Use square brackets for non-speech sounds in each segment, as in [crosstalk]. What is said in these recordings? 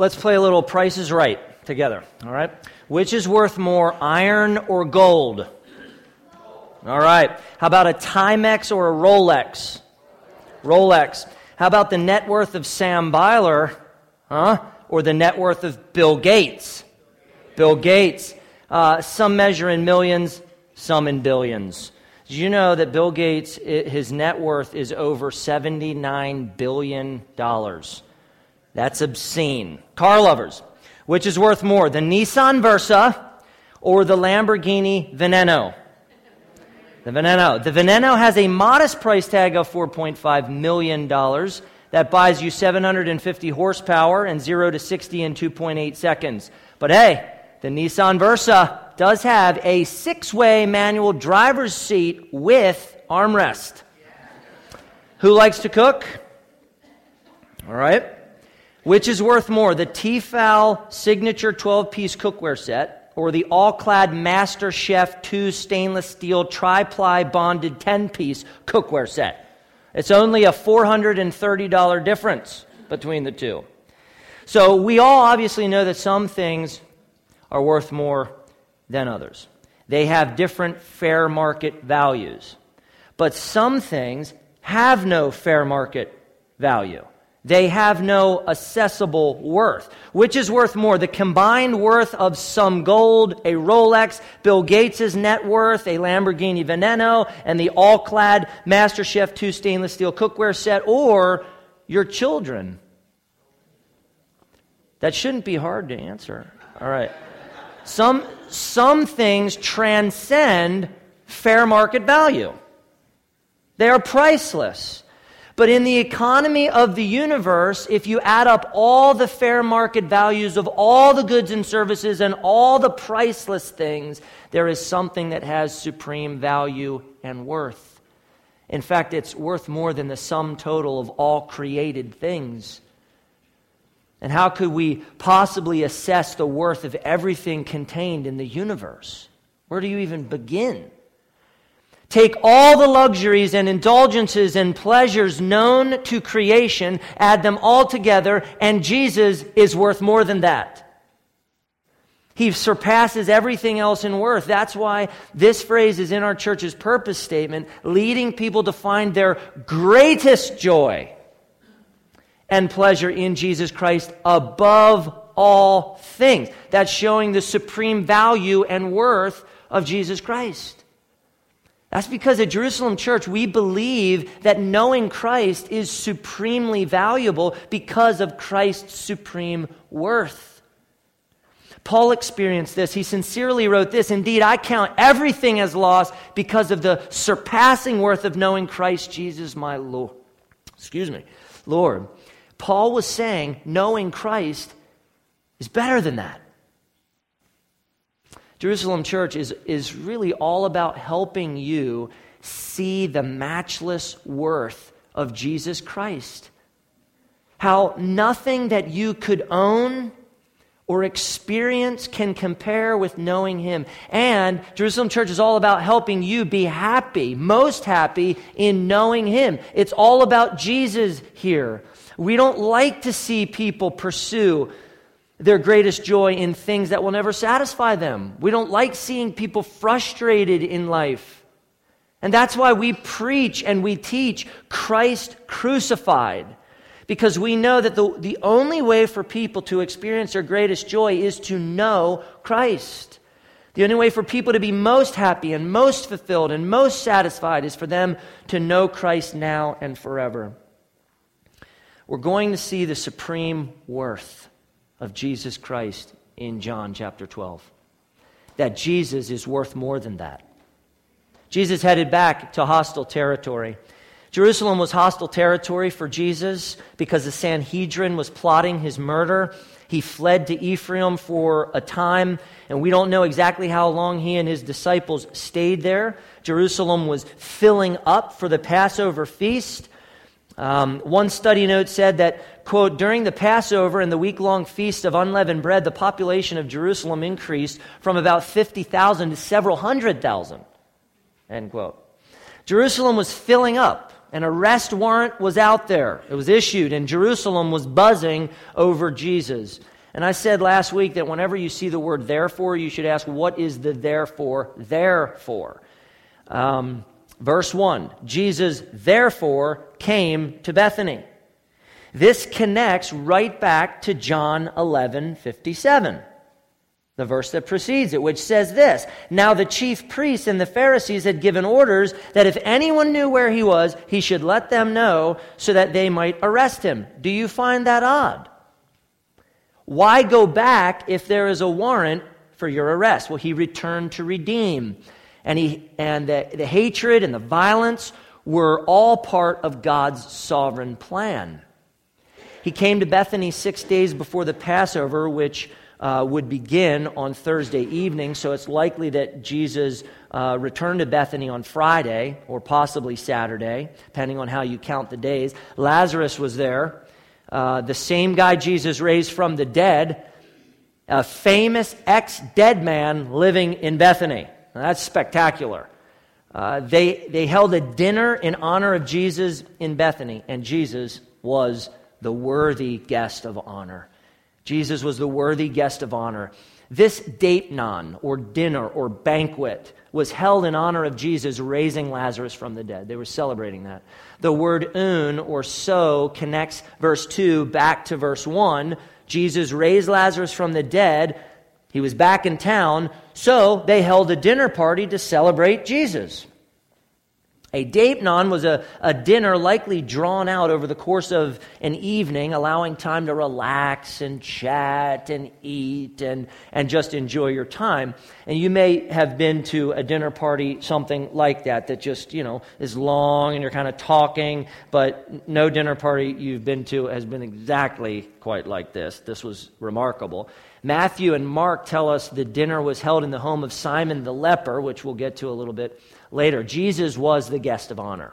Let's play a little Price is Right together, all right? Which is worth more, iron or gold? All right. How about a Timex or a Rolex? Rolex. How about the net worth of Sam Byler? Huh? Or the net worth of Bill Gates? Bill Gates. Uh, some measure in millions, some in billions. Did you know that Bill Gates, his net worth is over $79 billion? That's obscene. Car lovers, which is worth more, the Nissan Versa or the Lamborghini Veneno? The Veneno. The Veneno has a modest price tag of $4.5 million that buys you 750 horsepower and 0 to 60 in 2.8 seconds. But hey, the Nissan Versa does have a six way manual driver's seat with armrest. Who likes to cook? All right. Which is worth more, the Tefal Signature 12 piece cookware set or the All Clad Master Chef 2 stainless steel tri ply bonded 10 piece cookware set? It's only a $430 difference between the two. So we all obviously know that some things are worth more than others. They have different fair market values. But some things have no fair market value. They have no assessable worth. Which is worth more? The combined worth of some gold, a Rolex, Bill Gates' net worth, a Lamborghini Veneno, and the all clad MasterChef 2 stainless steel cookware set, or your children? That shouldn't be hard to answer. All right. Some, some things transcend fair market value, they are priceless. But in the economy of the universe, if you add up all the fair market values of all the goods and services and all the priceless things, there is something that has supreme value and worth. In fact, it's worth more than the sum total of all created things. And how could we possibly assess the worth of everything contained in the universe? Where do you even begin? Take all the luxuries and indulgences and pleasures known to creation, add them all together, and Jesus is worth more than that. He surpasses everything else in worth. That's why this phrase is in our church's purpose statement, leading people to find their greatest joy and pleasure in Jesus Christ above all things. That's showing the supreme value and worth of Jesus Christ. That's because at Jerusalem Church, we believe that knowing Christ is supremely valuable because of Christ's supreme worth. Paul experienced this. He sincerely wrote this Indeed, I count everything as loss because of the surpassing worth of knowing Christ Jesus, my Lord. Excuse me, Lord. Paul was saying knowing Christ is better than that. Jerusalem Church is, is really all about helping you see the matchless worth of Jesus Christ. How nothing that you could own or experience can compare with knowing Him. And Jerusalem Church is all about helping you be happy, most happy in knowing Him. It's all about Jesus here. We don't like to see people pursue their greatest joy in things that will never satisfy them. We don't like seeing people frustrated in life. And that's why we preach and we teach Christ crucified. Because we know that the, the only way for people to experience their greatest joy is to know Christ. The only way for people to be most happy and most fulfilled and most satisfied is for them to know Christ now and forever. We're going to see the supreme worth of Jesus Christ in John chapter 12. That Jesus is worth more than that. Jesus headed back to hostile territory. Jerusalem was hostile territory for Jesus because the Sanhedrin was plotting his murder. He fled to Ephraim for a time, and we don't know exactly how long he and his disciples stayed there. Jerusalem was filling up for the Passover feast. Um, one study note said that quote, during the Passover and the week long feast of unleavened bread, the population of Jerusalem increased from about 50,000 to several hundred thousand, end quote. Jerusalem was filling up An arrest warrant was out there. It was issued, and Jerusalem was buzzing over Jesus. And I said last week that whenever you see the word therefore, you should ask, what is the therefore there for? Um, verse 1 Jesus therefore came to Bethany. This connects right back to John 11 57 the verse that precedes it, which says this Now the chief priests and the Pharisees had given orders that if anyone knew where he was, he should let them know so that they might arrest him. Do you find that odd? Why go back if there is a warrant for your arrest? Well, he returned to redeem. And, he, and the, the hatred and the violence were all part of God's sovereign plan. He came to Bethany six days before the Passover, which uh, would begin on Thursday evening, so it's likely that Jesus uh, returned to Bethany on Friday or possibly Saturday, depending on how you count the days. Lazarus was there, uh, the same guy Jesus raised from the dead, a famous ex dead man living in Bethany. Now, that's spectacular. Uh, they, they held a dinner in honor of Jesus in Bethany, and Jesus was the worthy guest of honor. Jesus was the worthy guest of honor. This deipnon, or dinner, or banquet, was held in honor of Jesus raising Lazarus from the dead. They were celebrating that. The word un, or so, connects verse 2 back to verse 1. Jesus raised Lazarus from the dead. He was back in town, so they held a dinner party to celebrate Jesus. A deipnon was a, a dinner likely drawn out over the course of an evening, allowing time to relax and chat and eat and, and just enjoy your time. And you may have been to a dinner party, something like that, that just, you know, is long and you're kind of talking, but no dinner party you've been to has been exactly quite like this. This was remarkable. Matthew and Mark tell us the dinner was held in the home of Simon the leper, which we'll get to a little bit later. Jesus was the guest of honor.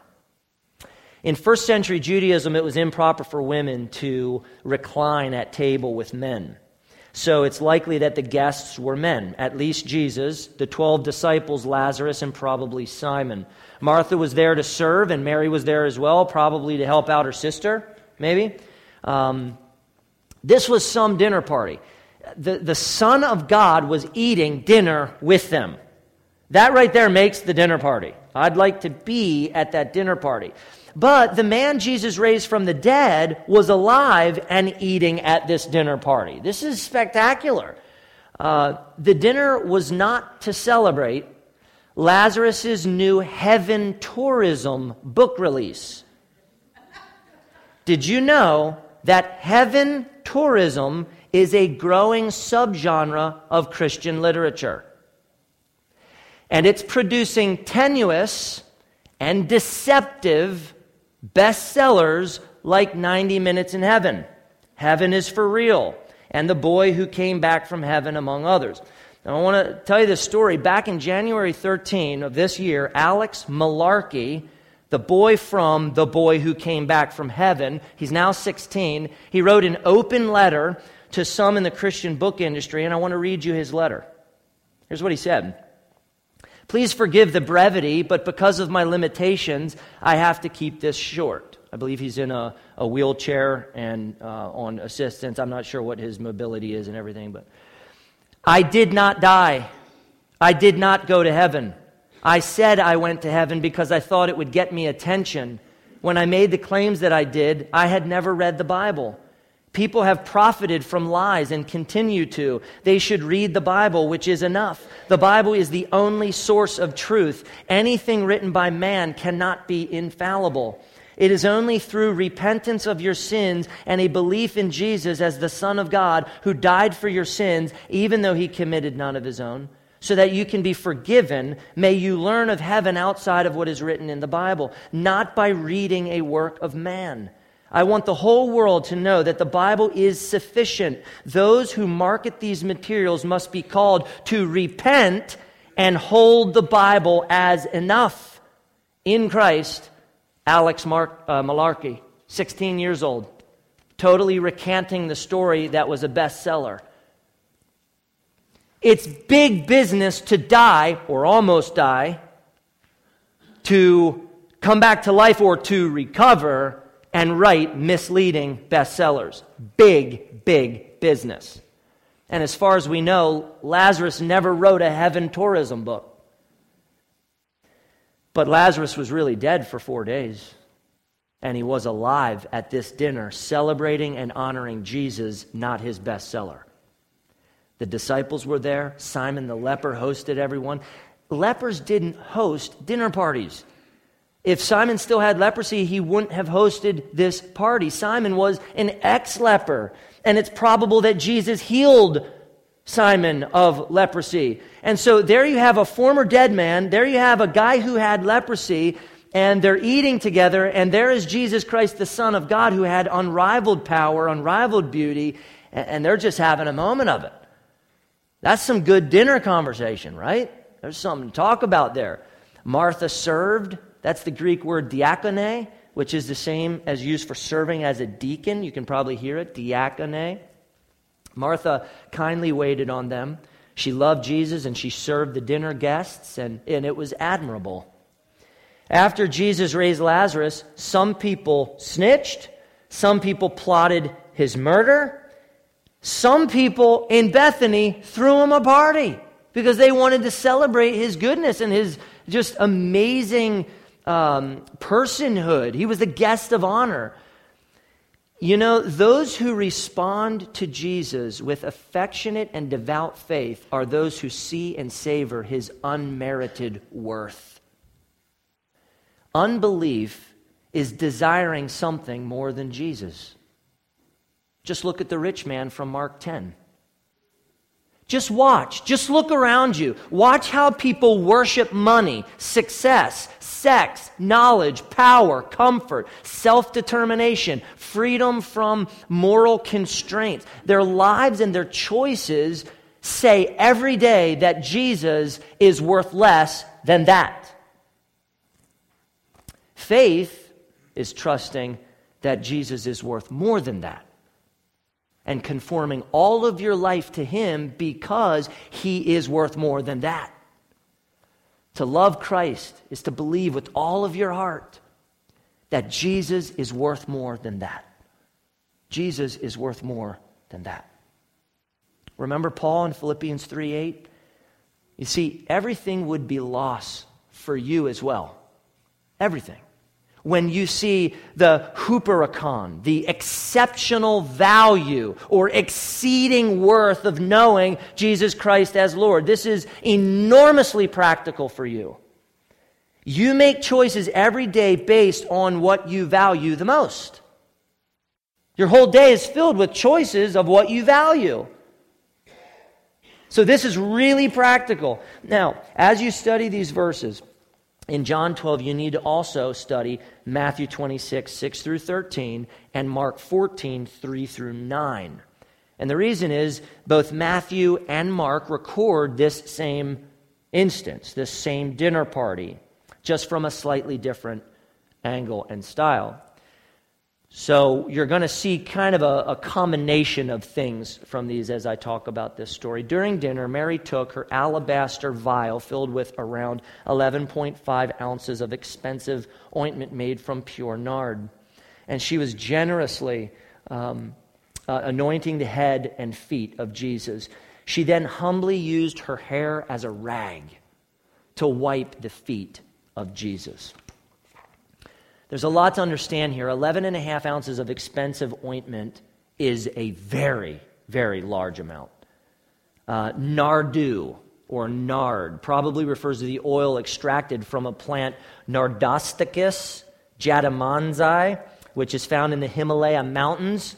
In first century Judaism, it was improper for women to recline at table with men. So it's likely that the guests were men, at least Jesus, the 12 disciples, Lazarus, and probably Simon. Martha was there to serve, and Mary was there as well, probably to help out her sister, maybe. Um, this was some dinner party. The, the Son of God was eating dinner with them. That right there makes the dinner party. I'd like to be at that dinner party. But the man Jesus raised from the dead was alive and eating at this dinner party. This is spectacular. Uh, the dinner was not to celebrate Lazarus's new heaven tourism book release. Did you know that heaven tourism is a growing subgenre of Christian literature? And it's producing tenuous and deceptive bestsellers like 90 Minutes in Heaven. Heaven is for real, and The Boy Who Came Back from Heaven, among others. Now, I want to tell you this story. Back in January 13 of this year, Alex Malarkey, the boy from The Boy Who Came Back from Heaven, he's now 16, he wrote an open letter to some in the Christian book industry, and I want to read you his letter. Here's what he said. Please forgive the brevity, but because of my limitations, I have to keep this short. I believe he's in a, a wheelchair and uh, on assistance. I'm not sure what his mobility is and everything, but I did not die. I did not go to heaven. I said I went to heaven because I thought it would get me attention. When I made the claims that I did, I had never read the Bible. People have profited from lies and continue to. They should read the Bible, which is enough. The Bible is the only source of truth. Anything written by man cannot be infallible. It is only through repentance of your sins and a belief in Jesus as the Son of God who died for your sins, even though he committed none of his own, so that you can be forgiven. May you learn of heaven outside of what is written in the Bible, not by reading a work of man. I want the whole world to know that the Bible is sufficient. Those who market these materials must be called to repent and hold the Bible as enough. In Christ, Alex Mark, uh, Malarkey, 16 years old, totally recanting the story that was a bestseller. It's big business to die, or almost die, to come back to life or to recover and write misleading bestsellers. Big, big business. And as far as we know, Lazarus never wrote a heaven tourism book. But Lazarus was really dead for four days. And he was alive at this dinner, celebrating and honoring Jesus, not his bestseller. The disciples were there. Simon the leper hosted everyone. Lepers didn't host dinner parties. If Simon still had leprosy, he wouldn't have hosted this party. Simon was an ex leper, and it's probable that Jesus healed Simon of leprosy. And so there you have a former dead man, there you have a guy who had leprosy, and they're eating together, and there is Jesus Christ, the Son of God, who had unrivaled power, unrivaled beauty, and they're just having a moment of it. That's some good dinner conversation, right? There's something to talk about there. Martha served. That's the Greek word diakone, which is the same as used for serving as a deacon. You can probably hear it, diakone. Martha kindly waited on them. She loved Jesus and she served the dinner guests, and, and it was admirable. After Jesus raised Lazarus, some people snitched, some people plotted his murder, some people in Bethany threw him a party because they wanted to celebrate his goodness and his just amazing um, personhood. He was the guest of honor. You know, those who respond to Jesus with affectionate and devout faith are those who see and savor his unmerited worth. Unbelief is desiring something more than Jesus. Just look at the rich man from Mark 10. Just watch. Just look around you. Watch how people worship money, success, sex, knowledge, power, comfort, self determination, freedom from moral constraints. Their lives and their choices say every day that Jesus is worth less than that. Faith is trusting that Jesus is worth more than that and conforming all of your life to Him because He is worth more than that. To love Christ is to believe with all of your heart that Jesus is worth more than that. Jesus is worth more than that. Remember Paul in Philippians 3 8? You see, everything would be loss for you as well. Everything when you see the huperikon, the exceptional value or exceeding worth of knowing Jesus Christ as Lord. This is enormously practical for you. You make choices every day based on what you value the most. Your whole day is filled with choices of what you value. So, this is really practical. Now, as you study these verses, in John 12, you need to also study Matthew 26, 6 through 13, and Mark 14, 3 through 9. And the reason is both Matthew and Mark record this same instance, this same dinner party, just from a slightly different angle and style. So you're going to see kind of a, a, combination of things from these as I talk about this story. During dinner, Mary took her alabaster vial filled with around 11.5 ounces of expensive ointment made from pure nard. And she was generously um, uh, anointing the head and feet of Jesus. She then humbly used her hair as a rag to wipe the feet of Jesus. There's a lot to understand here. 11 and a half ounces of expensive ointment is a very, very large amount. Uh, nardu, or nard, probably refers to the oil extracted from a plant Nardostachys jatamansi, which is found in the Himalaya mountains.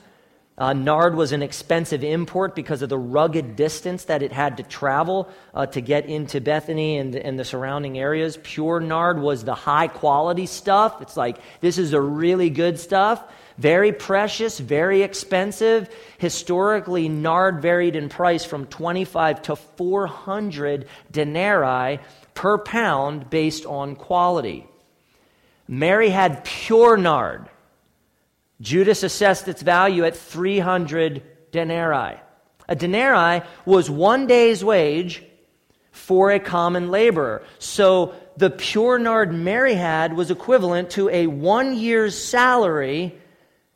Uh, nard was an expensive import because of the rugged distance that it had to travel uh, to get into Bethany and, and the surrounding areas. Pure nard was the high quality stuff. It's like, this is a really good stuff. Very precious, very expensive. Historically, nard varied in price from 25 to 400 denarii per pound based on quality. Mary had pure nard Judas assessed its value at 300 denarii. A denarii was one day's wage for a common laborer. So the pure nard Mary had was equivalent to a one year's salary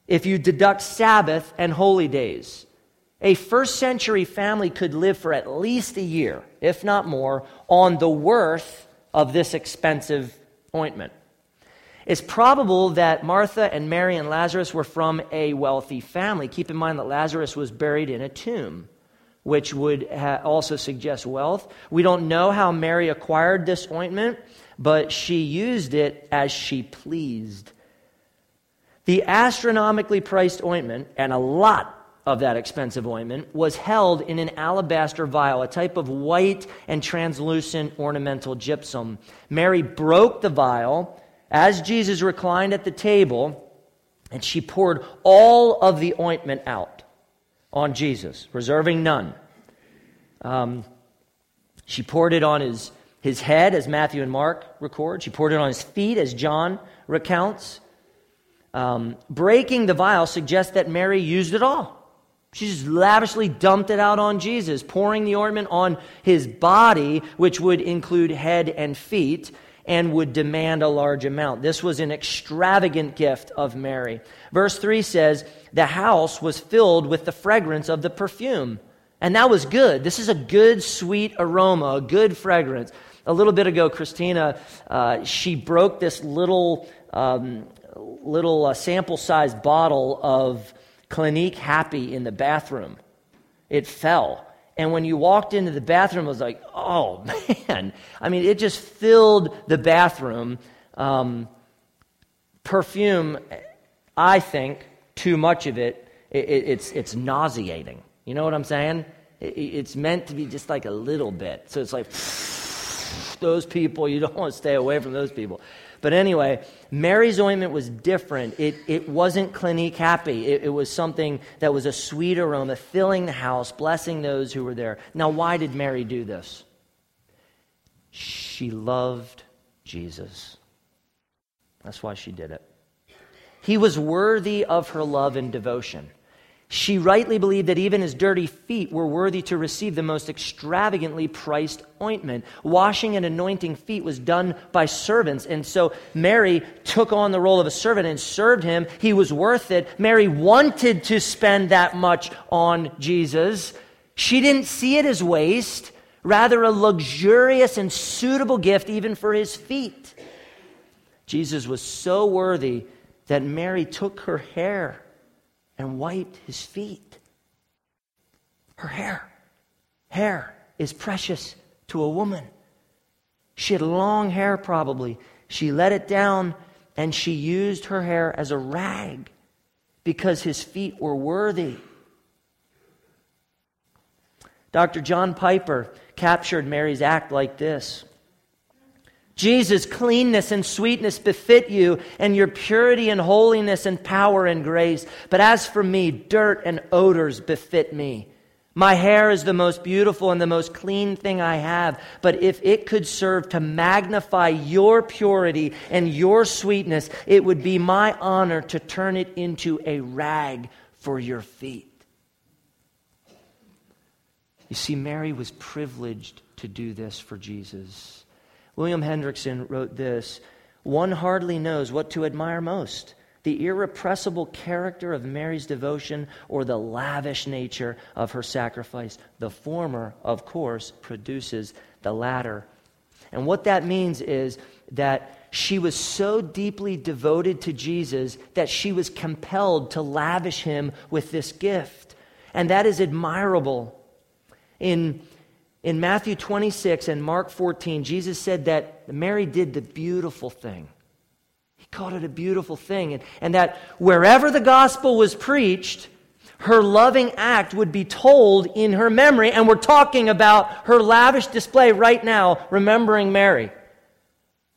if you deduct Sabbath and holy days. A first century family could live for at least a year, if not more, on the worth of this expensive ointment. It's probable that Martha and Mary and Lazarus were from a wealthy family. Keep in mind that Lazarus was buried in a tomb, which would ha- also suggest wealth. We don't know how Mary acquired this ointment, but she used it as she pleased. The astronomically priced ointment, and a lot of that expensive ointment, was held in an alabaster vial, a type of white and translucent ornamental gypsum. Mary broke the vial as Jesus reclined at the table, and she poured all of the ointment out on Jesus, reserving none. Um, she poured it on his, his head, as Matthew and Mark record. She poured it on his feet, as John recounts. Um, breaking the vial suggests that Mary used it all. She just lavishly dumped it out on Jesus, pouring the ointment on his body, which would include head and feet and would demand a large amount. This was an extravagant gift of Mary. Verse 3 says, The house was filled with the fragrance of the perfume. And that was good. This is a good, sweet aroma, a good fragrance. A little bit ago, Christina, uh, she broke this little, um, little uh, sample sized bottle of Clinique Happy in the bathroom. It fell. And when you walked into the bathroom, it was like, oh [laughs] man. I mean, it just filled the bathroom. Um, perfume, I think, too much of it, it, it, it's, it's nauseating. You know what I'm saying? It, it's meant to be just like a little bit. So it's like, [laughs] those people, you don't want to stay away from those people. But anyway, Mary's ointment was different. It, it wasn't clinique happy, it, it was something that was a sweet aroma, filling the house, blessing those who were there. Now, why did Mary do this? She loved Jesus. That's why she did it. He was worthy of her love and devotion. She rightly believed that even his dirty feet were worthy to receive the most extravagantly priced ointment. Washing and anointing feet was done by servants, and so Mary took on the role of a servant and served him. He was worth it. Mary wanted to spend that much on Jesus. She didn't see it as waste, rather, a luxurious and suitable gift even for his feet. Jesus was so worthy that Mary took her hair and wiped his feet. Her hair. Hair is precious to a woman. She had long hair, probably. She let it down and she used her hair as a rag because his feet were worthy. Dr. John Piper captured Mary's act like this Jesus, cleanness and sweetness befit you, and your purity and holiness and power and grace. But as for me, dirt and odors befit me. My hair is the most beautiful and the most clean thing I have. But if it could serve to magnify your purity and your sweetness, it would be my honor to turn it into a rag for your feet. You see, Mary was privileged to do this for Jesus. William Hendriksen wrote this One hardly knows what to admire most the irrepressible character of Mary's devotion or the lavish nature of her sacrifice. The former, of course, produces the latter. And what that means is that she was so deeply devoted to Jesus that she was compelled to lavish him with this gift. And that is admirable. In in Matthew 26 and Mark 14, Jesus said that Mary did the beautiful thing. He called it a beautiful thing. And, and that wherever the gospel was preached, her loving act would be told in her memory. And we're talking about her lavish display right now, remembering Mary.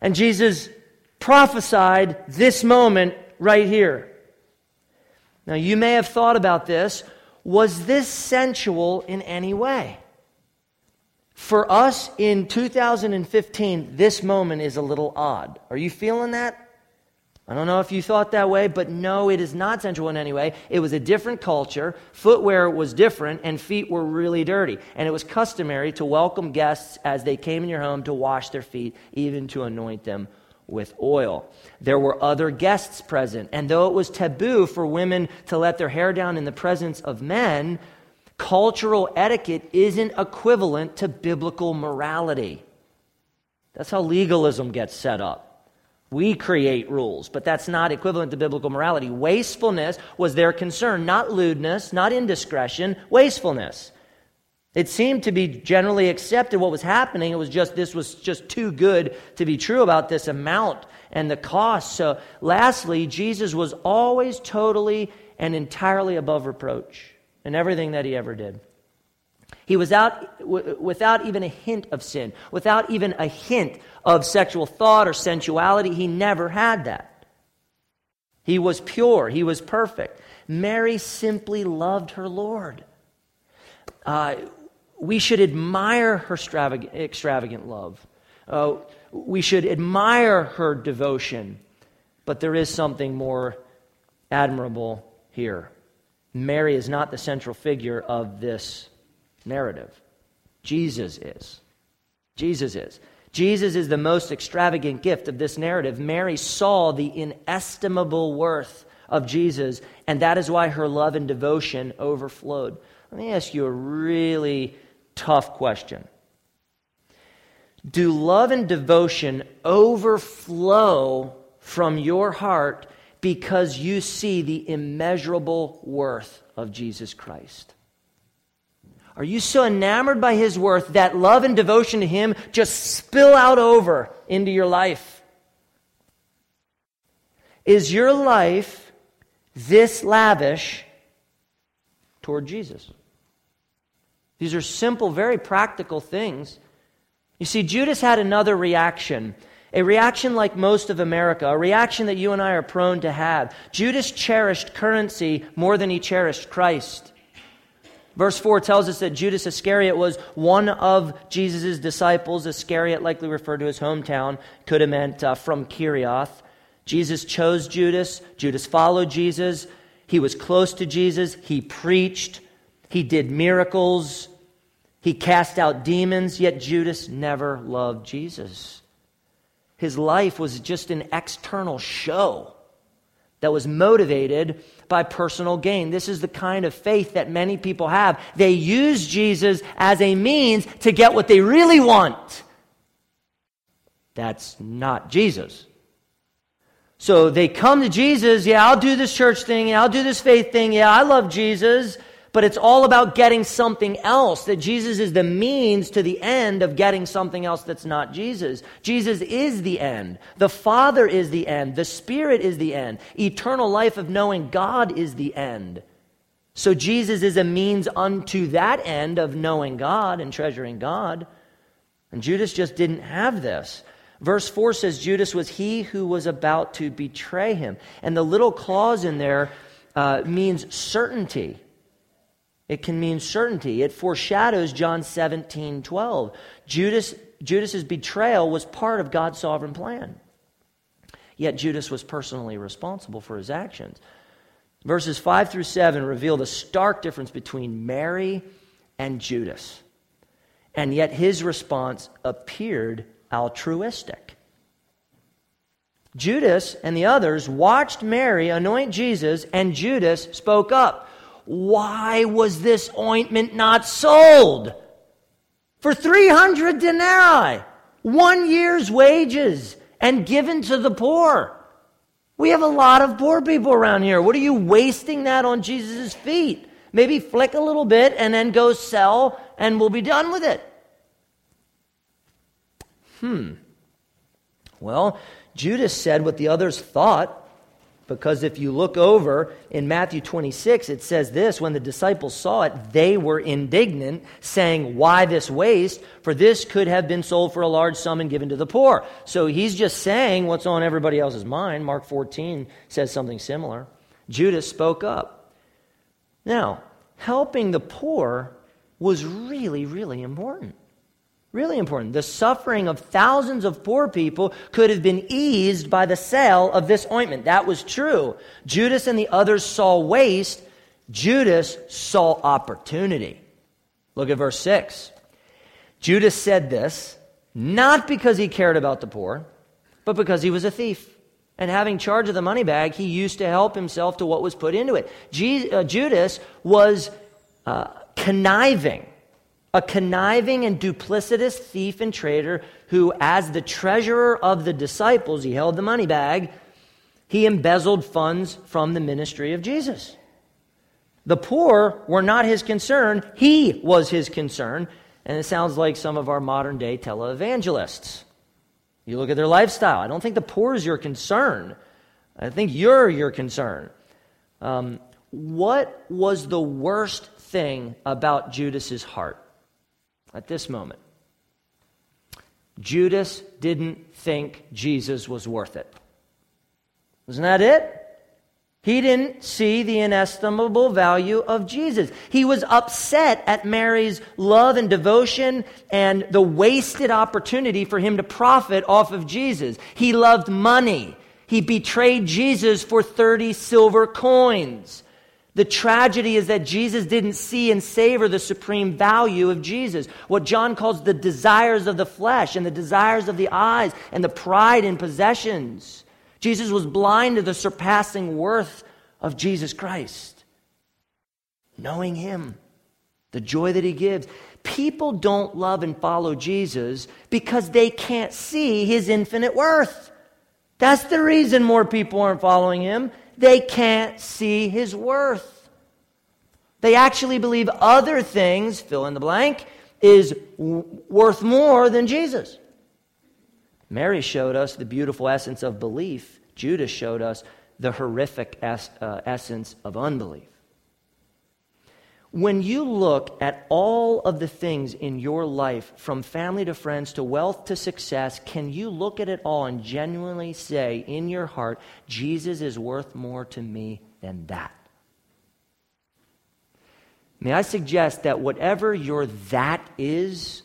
And Jesus prophesied this moment right here. Now, you may have thought about this. Was this sensual in any way? For us in 2015, this moment is a little odd. Are you feeling that? I don't know if you thought that way, but no, it is not sensual in any way. It was a different culture. Footwear was different, and feet were really dirty. And it was customary to welcome guests as they came in your home to wash their feet, even to anoint them with oil. There were other guests present, and though it was taboo for women to let their hair down in the presence of men, cultural etiquette isn't equivalent to biblical morality. That's how legalism gets set up. We create rules, but that's not equivalent to biblical morality. Wastefulness was their concern, not lewdness, not indiscretion, wastefulness. It seemed to be generally accepted what was happening. It was just, this was just too good to be true about this amount and the cost. So, lastly, Jesus was always totally and entirely above reproach in everything that he ever did. He was out w- without even a hint of sin, without even a hint of sexual thought or sensuality. He never had that. He was pure, he was perfect. Mary simply loved her Lord. Uh, we should admire her extravagant, extravagant love. Uh, we should admire her devotion. But there is something more admirable here. Mary is not the central figure of this narrative. Jesus is. Jesus is. Jesus is the most extravagant gift of this narrative. Mary saw the inestimable worth of Jesus, and that is why her love and devotion overflowed. Let me ask you a really tough question. Do love and devotion overflow from your heart because you see the immeasurable worth of Jesus Christ? Are you so enamored by His worth that love and devotion to Him just spill out over into your life? Is your life this lavish toward Jesus? These are simple, very practical things. You see, Judas had another reaction. A reaction like most of America, a reaction that you and I are prone to have. Judas cherished currency more than he cherished Christ. Verse 4 tells us that Judas Iscariot was one of Jesus' disciples. Iscariot likely referred to his hometown, could have meant uh, from Kerioth. Jesus chose Judas. Judas followed Jesus. He was close to Jesus. He preached. He did miracles. He cast out demons, yet Judas never loved Jesus. His life was just an external show that was motivated by personal gain. This is the kind of faith that many people have. They use Jesus as a means to get what they really want. That's not Jesus. So they come to Jesus, yeah, I'll do this church thing, yeah, I'll do this faith thing, yeah, I love Jesus but it's all about getting something else. That Jesus is the means to the end of getting something else that's not Jesus. Jesus is the end. The Father is the end. The Spirit is the end. Eternal life of knowing God is the end. So Jesus is a means unto that end of knowing God and treasuring God. And Judas just didn't have this. Verse 4 says Judas was he who was about to betray him. And the little clause in there uh, means certainty. It can mean certainty. It foreshadows John 17, 12. Judas, Judas's betrayal was part of God's sovereign plan. Yet Judas was personally responsible for his actions. Verses 5 through 7 reveal the stark difference between Mary and Judas. And yet his response appeared altruistic. Judas and the others watched Mary anoint Jesus, and Judas spoke up. Why was this ointment not sold? For 300 denarii, one year's wages, and given to the poor. We have a lot of poor people around here. What are you wasting that on Jesus' feet? Maybe flick a little bit and then go sell, and we'll be done with it. Hmm. Well, Judas said what the others thought. Because if you look over in Matthew 26, it says this when the disciples saw it, they were indignant, saying, Why this waste? For this could have been sold for a large sum and given to the poor. So he's just saying what's on everybody else's mind. Mark 14 says something similar. Judas spoke up. Now, helping the poor was really, really important. Really important. The suffering of thousands of poor people could have been eased by the sale of this ointment. That was true. Judas and the others saw waste. Judas saw opportunity. Look at verse 6. Judas said this not because he cared about the poor, but because he was a thief. And having charge of the money bag, he used to help himself to what was put into it. Uh, Judas was uh, conniving, a conniving and duplicitous thief and traitor who, as the treasurer of the disciples, he held the money bag, he embezzled funds from the ministry of Jesus. The poor were not his concern, he was his concern. And it sounds like some of our modern day televangelists. You look at their lifestyle. I don't think the poor is your concern. I think you're your concern. Um, what was the worst thing about Judas's heart at this moment? Judas didn't think Jesus was worth it. Wasn't that it? He didn't see the inestimable value of Jesus. He was upset at Mary's love and devotion and the wasted opportunity for him to profit off of Jesus. He loved money. He betrayed Jesus for 30 silver coins. The tragedy is that Jesus didn't see and savor the supreme value of Jesus. What John calls the desires of the flesh and the desires of the eyes and the pride in possessions. Jesus was blind to the surpassing worth of Jesus Christ. Knowing Him, the joy that He gives. People don't love and follow Jesus because they can't see His infinite worth. That's the reason more people aren't following Him. They can't see His worth. They actually believe other things, fill in the blank, is w- worth more than Jesus. Mary showed us the beautiful essence of belief. Judas showed us the horrific es- uh, essence of unbelief. When you look at all of the things in your life, from family to friends to wealth to success, can you look at it all and genuinely say in your heart, Jesus is worth more to me than that? May I suggest that whatever your that is,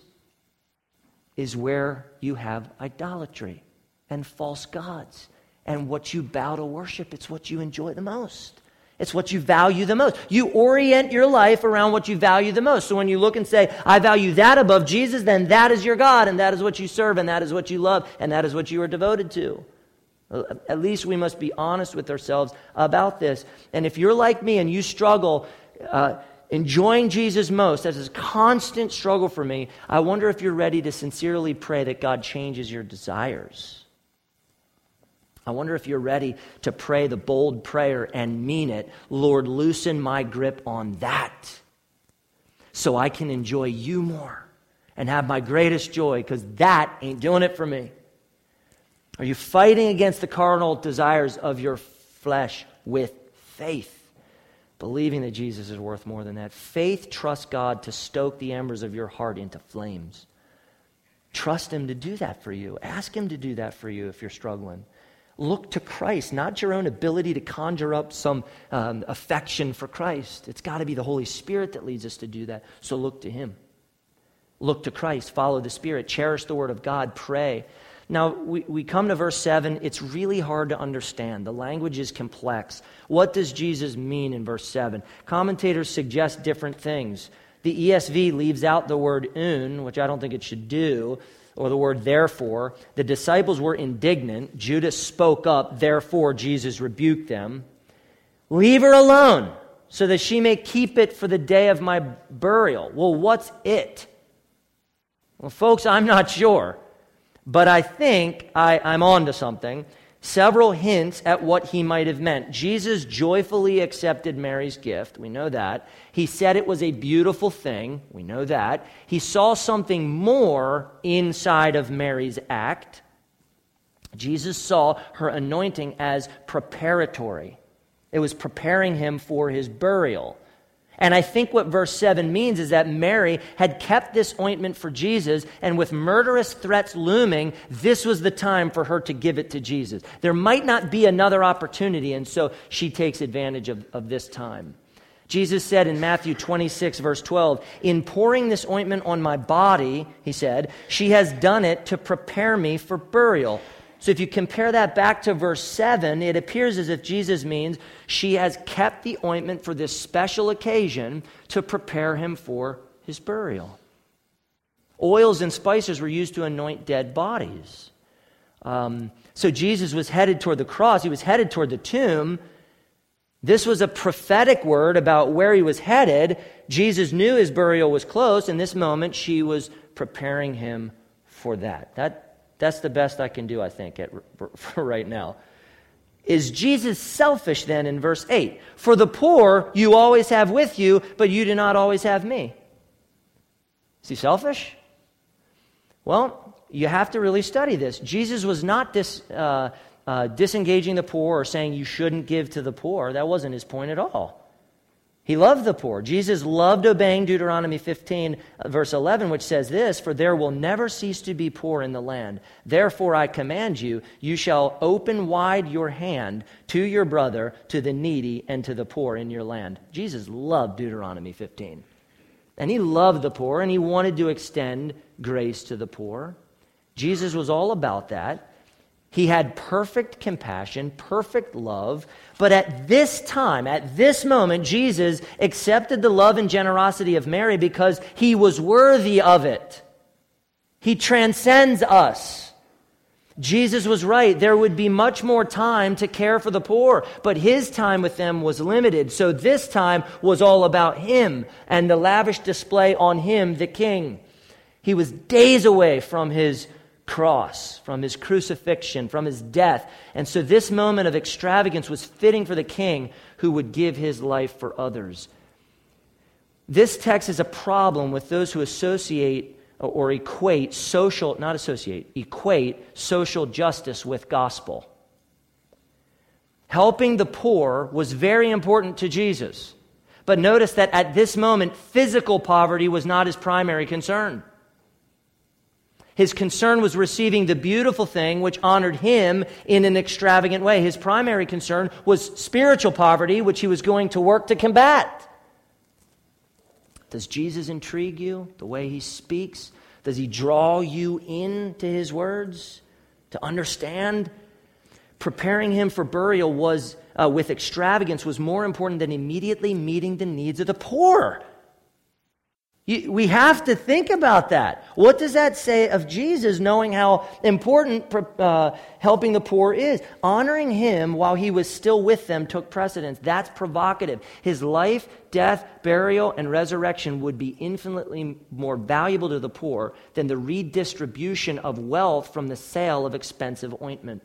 is where you have idolatry and false gods. And what you bow to worship, it's what you enjoy the most. It's what you value the most. You orient your life around what you value the most. So when you look and say, I value that above Jesus, then that is your God, and that is what you serve, and that is what you love, and that is what you are devoted to. At least we must be honest with ourselves about this. And if you're like me and you struggle, uh, enjoying Jesus most, as a constant struggle for me, I wonder if you're ready to sincerely pray that God changes your desires. I wonder if you're ready to pray the bold prayer and mean it. Lord, loosen my grip on that so I can enjoy you more and have my greatest joy because that ain't doing it for me. Are you fighting against the carnal desires of your flesh with faith? believing that Jesus is worth more than that. Faith trusts God to stoke the embers of your heart into flames. Trust Him to do that for you. Ask Him to do that for you if you're struggling. Look to Christ, not your own ability to conjure up some um, affection for Christ. It's got to be the Holy Spirit that leads us to do that. So look to Him. Look to Christ, follow the Spirit, cherish the Word of God, pray. Now, we, we come to verse 7. It's really hard to understand. The language is complex. What does Jesus mean in verse 7? Commentators suggest different things. The ESV leaves out the word un, which I don't think it should do, or the word therefore. The disciples were indignant. Judas spoke up, therefore, Jesus rebuked them. Leave her alone so that she may keep it for the day of my burial. Well, what's it? Well, folks, I'm not sure. But I think I, I'm on to something. Several hints at what he might have meant. Jesus joyfully accepted Mary's gift. We know that. He said it was a beautiful thing. We know that. He saw something more inside of Mary's act. Jesus saw her anointing as preparatory, it was preparing him for his burial. And I think what verse 7 means is that Mary had kept this ointment for Jesus, and with murderous threats looming, this was the time for her to give it to Jesus. There might not be another opportunity, and so she takes advantage of, of this time. Jesus said in Matthew 26, verse 12, In pouring this ointment on my body, he said, she has done it to prepare me for burial. So if you compare that back to verse 7, it appears as if Jesus means she has kept the ointment for this special occasion to prepare him for his burial. Oils and spices were used to anoint dead bodies. Um, so Jesus was headed toward the cross, he was headed toward the tomb. This was a prophetic word about where he was headed. Jesus knew his burial was close. In this moment, she was preparing him for that. That that's the best I can do, I think, at, [laughs] for right now. Is Jesus selfish then in verse 8? For the poor you always have with you, but you do not always have me. Is he selfish? Well, you have to really study this. Jesus was not dis, uh, uh, disengaging the poor or saying you shouldn't give to the poor. That wasn't his point at all. He loved the poor. Jesus loved obeying Deuteronomy 15, uh, verse 11, which says this For there will never cease to be poor in the land. Therefore, I command you, you shall open wide your hand to your brother, to the needy, and to the poor in your land. Jesus loved Deuteronomy 15. And he loved the poor, and he wanted to extend grace to the poor. Jesus was all about that. He had perfect compassion, perfect love. But at this time, at this moment, Jesus accepted the love and generosity of Mary because he was worthy of it. He transcends us. Jesus was right. There would be much more time to care for the poor, but his time with them was limited. So this time was all about him and the lavish display on him, the king. He was days away from his cross, from his crucifixion, from his death. And so this moment of extravagance was fitting for the king who would give his life for others. This text is a problem with those who associate or equate social, not associate, equate social justice with gospel. Helping the poor was very important to Jesus. But notice that at this moment, physical poverty was not his primary concern. His concern was receiving the beautiful thing which honored him in an extravagant way. His primary concern was spiritual poverty, which he was going to work to combat. Does Jesus intrigue you the way he speaks? Does he draw you into his words to understand? Preparing him for burial was uh, with extravagance was more important than immediately meeting the needs of the poor. We have to think about that. What does that say of Jesus knowing how important uh, helping the poor is? Honoring him while he was still with them took precedence. That's provocative. His life, death, burial, and resurrection would be infinitely more valuable to the poor than the redistribution of wealth from the sale of expensive ointment.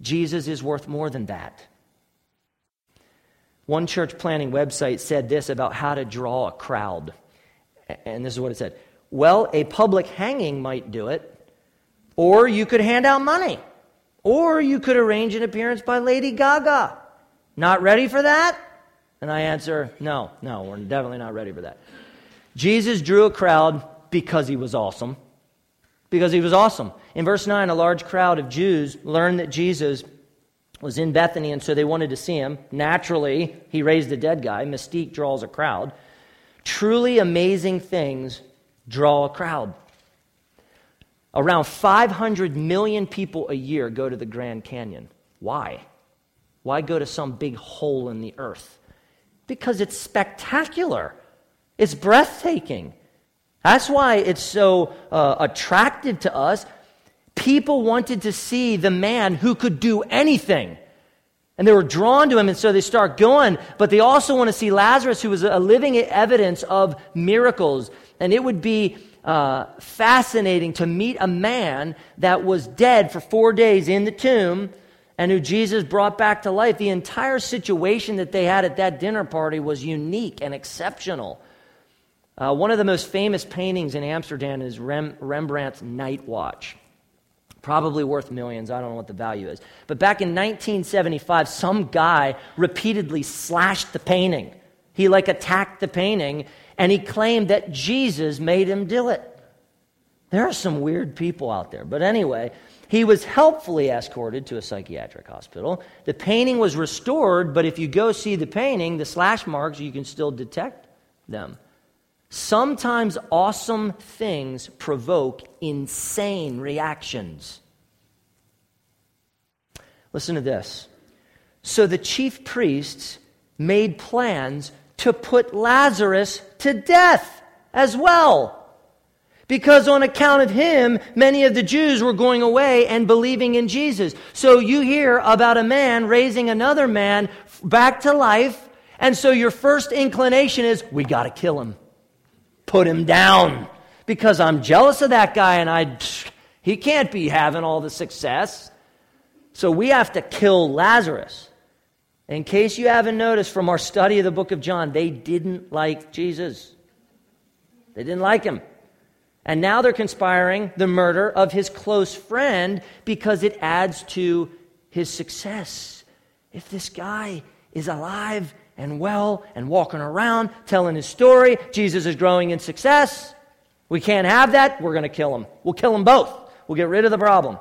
Jesus is worth more than that. One church planning website said this about how to draw a crowd. And this is what it said Well, a public hanging might do it, or you could hand out money, or you could arrange an appearance by Lady Gaga. Not ready for that? And I answer, No, no, we're definitely not ready for that. Jesus drew a crowd because he was awesome. Because he was awesome. In verse 9, a large crowd of Jews learned that Jesus was in Bethany, and so they wanted to see him. Naturally, he raised a dead guy. Mystique draws a crowd. Truly amazing things draw a crowd. Around 500 million people a year go to the Grand Canyon. Why? Why go to some big hole in the earth? Because it's spectacular, it's breathtaking. That's why it's so uh, attractive to us. People wanted to see the man who could do anything. And they were drawn to him, and so they start going. But they also want to see Lazarus, who was a living evidence of miracles. And it would be uh, fascinating to meet a man that was dead for four days in the tomb and who Jesus brought back to life. The entire situation that they had at that dinner party was unique and exceptional. Uh, one of the most famous paintings in Amsterdam is Rem- Rembrandt's Night Watch probably worth millions. I don't know what the value is. But back in 1975, some guy repeatedly slashed the painting. He like attacked the painting and he claimed that Jesus made him do it. There are some weird people out there. But anyway, he was helpfully escorted to a psychiatric hospital. The painting was restored, but if you go see the painting, the slash marks, you can still detect them. Sometimes awesome things provoke insane reactions. Listen to this. So the chief priests made plans to put Lazarus to death as well. Because on account of him, many of the Jews were going away and believing in Jesus. So you hear about a man raising another man back to life, and so your first inclination is, we got to kill him. Put him down. Because I'm jealous of that guy and I he can't be having all the success. So we have to kill Lazarus. In case you haven't noticed from our study of the book of John, they didn't like Jesus. They didn't like him. And now they're conspiring the murder of his close friend because it adds to his success. If this guy is alive and well and walking around telling his story, Jesus is growing in success. We can't have that. We're going to kill him. We'll kill them both. We'll get rid of the problem.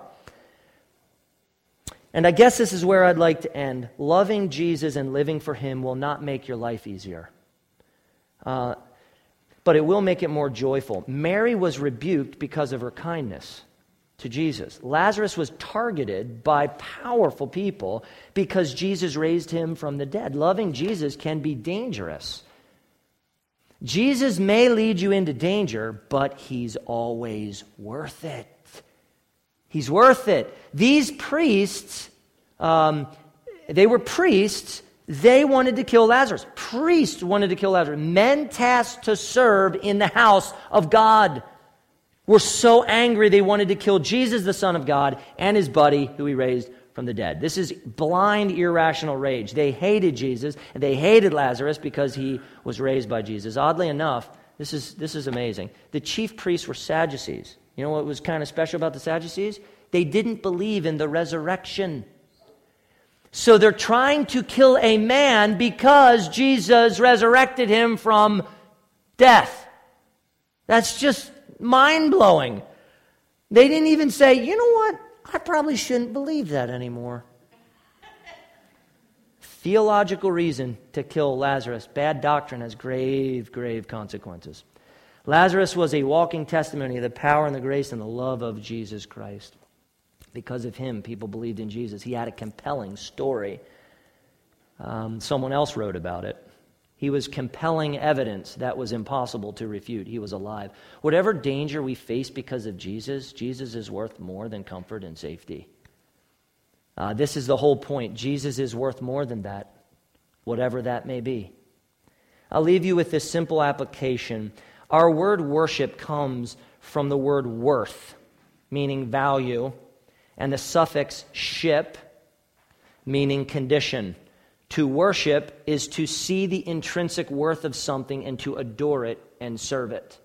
And I guess this is where I'd like to end. Loving Jesus and living for him will not make your life easier. Uh, but it will make it more joyful. Mary was rebuked because of her kindness to Jesus. Lazarus was targeted by powerful people because Jesus raised him from the dead. Loving Jesus can be dangerous. Jesus may lead you into danger, but he's always worth it. He's worth it. These priests, um, they were priests they wanted to kill Lazarus. Priests wanted to kill Lazarus. Men tasked to serve in the house of God were so angry they wanted to kill Jesus, the Son of God, and his buddy who he raised from the dead. This is blind, irrational rage. They hated Jesus, and they hated Lazarus because he was raised by Jesus. Oddly enough, this is, this is amazing. The chief priests were Sadducees. You know what was kind of special about the Sadducees? They didn't believe in the resurrection. So they're trying to kill a man because Jesus resurrected him from death. That's just mind blowing. They didn't even say, you know what? I probably shouldn't believe that anymore. Theological reason to kill Lazarus. Bad doctrine has grave, grave consequences. Lazarus was a walking testimony of the power and the grace and the love of Jesus Christ. Because of him, people believed in Jesus. He had a compelling story. Um, someone else wrote about it. He was compelling evidence that was impossible to refute. He was alive. Whatever danger we face because of Jesus, Jesus is worth more than comfort and safety. Uh, this is the whole point. Jesus is worth more than that, whatever that may be. I'll leave you with this simple application. Our word worship comes from the word worth, meaning value, and the suffix ship, meaning condition. To worship is to see the intrinsic worth of something and to adore it and serve it.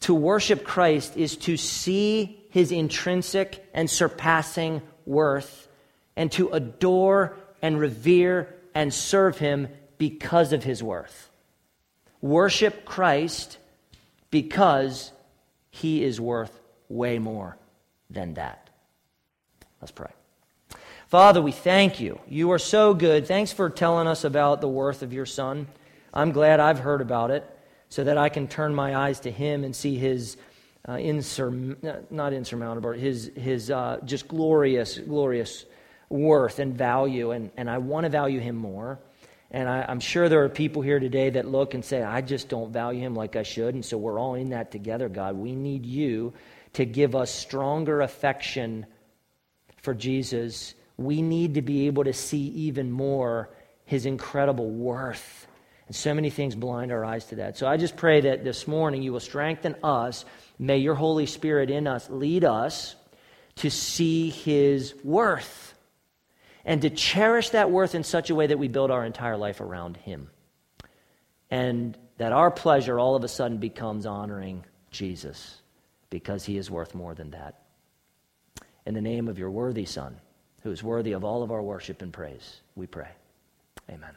To worship Christ is to see his intrinsic and surpassing worth and to adore and revere and serve him because of his worth. Worship Christ because he is worth way more than that. Let's pray. Father, we thank you. You are so good. Thanks for telling us about the worth of your Son. I'm glad I've heard about it so that I can turn my eyes to Him and see His uh, insur- not insurmountable, His, his uh, just glorious, glorious worth and value. And, and I want to value Him more. And I, am sure there are people here today that look and say, I just don't value Him like I should. And so we're all in that together, God. We need you to give us stronger affection for Jesus, we need to be able to see even more his incredible worth. And so many things blind our eyes to that. So I just pray that this morning you will strengthen us. May your Holy Spirit in us lead us to see his worth and to cherish that worth in such a way that we build our entire life around him. And that our pleasure all of a sudden becomes honoring Jesus because he is worth more than that in the name of your worthy Son, who is worthy of all of our worship and praise, we pray. Amen.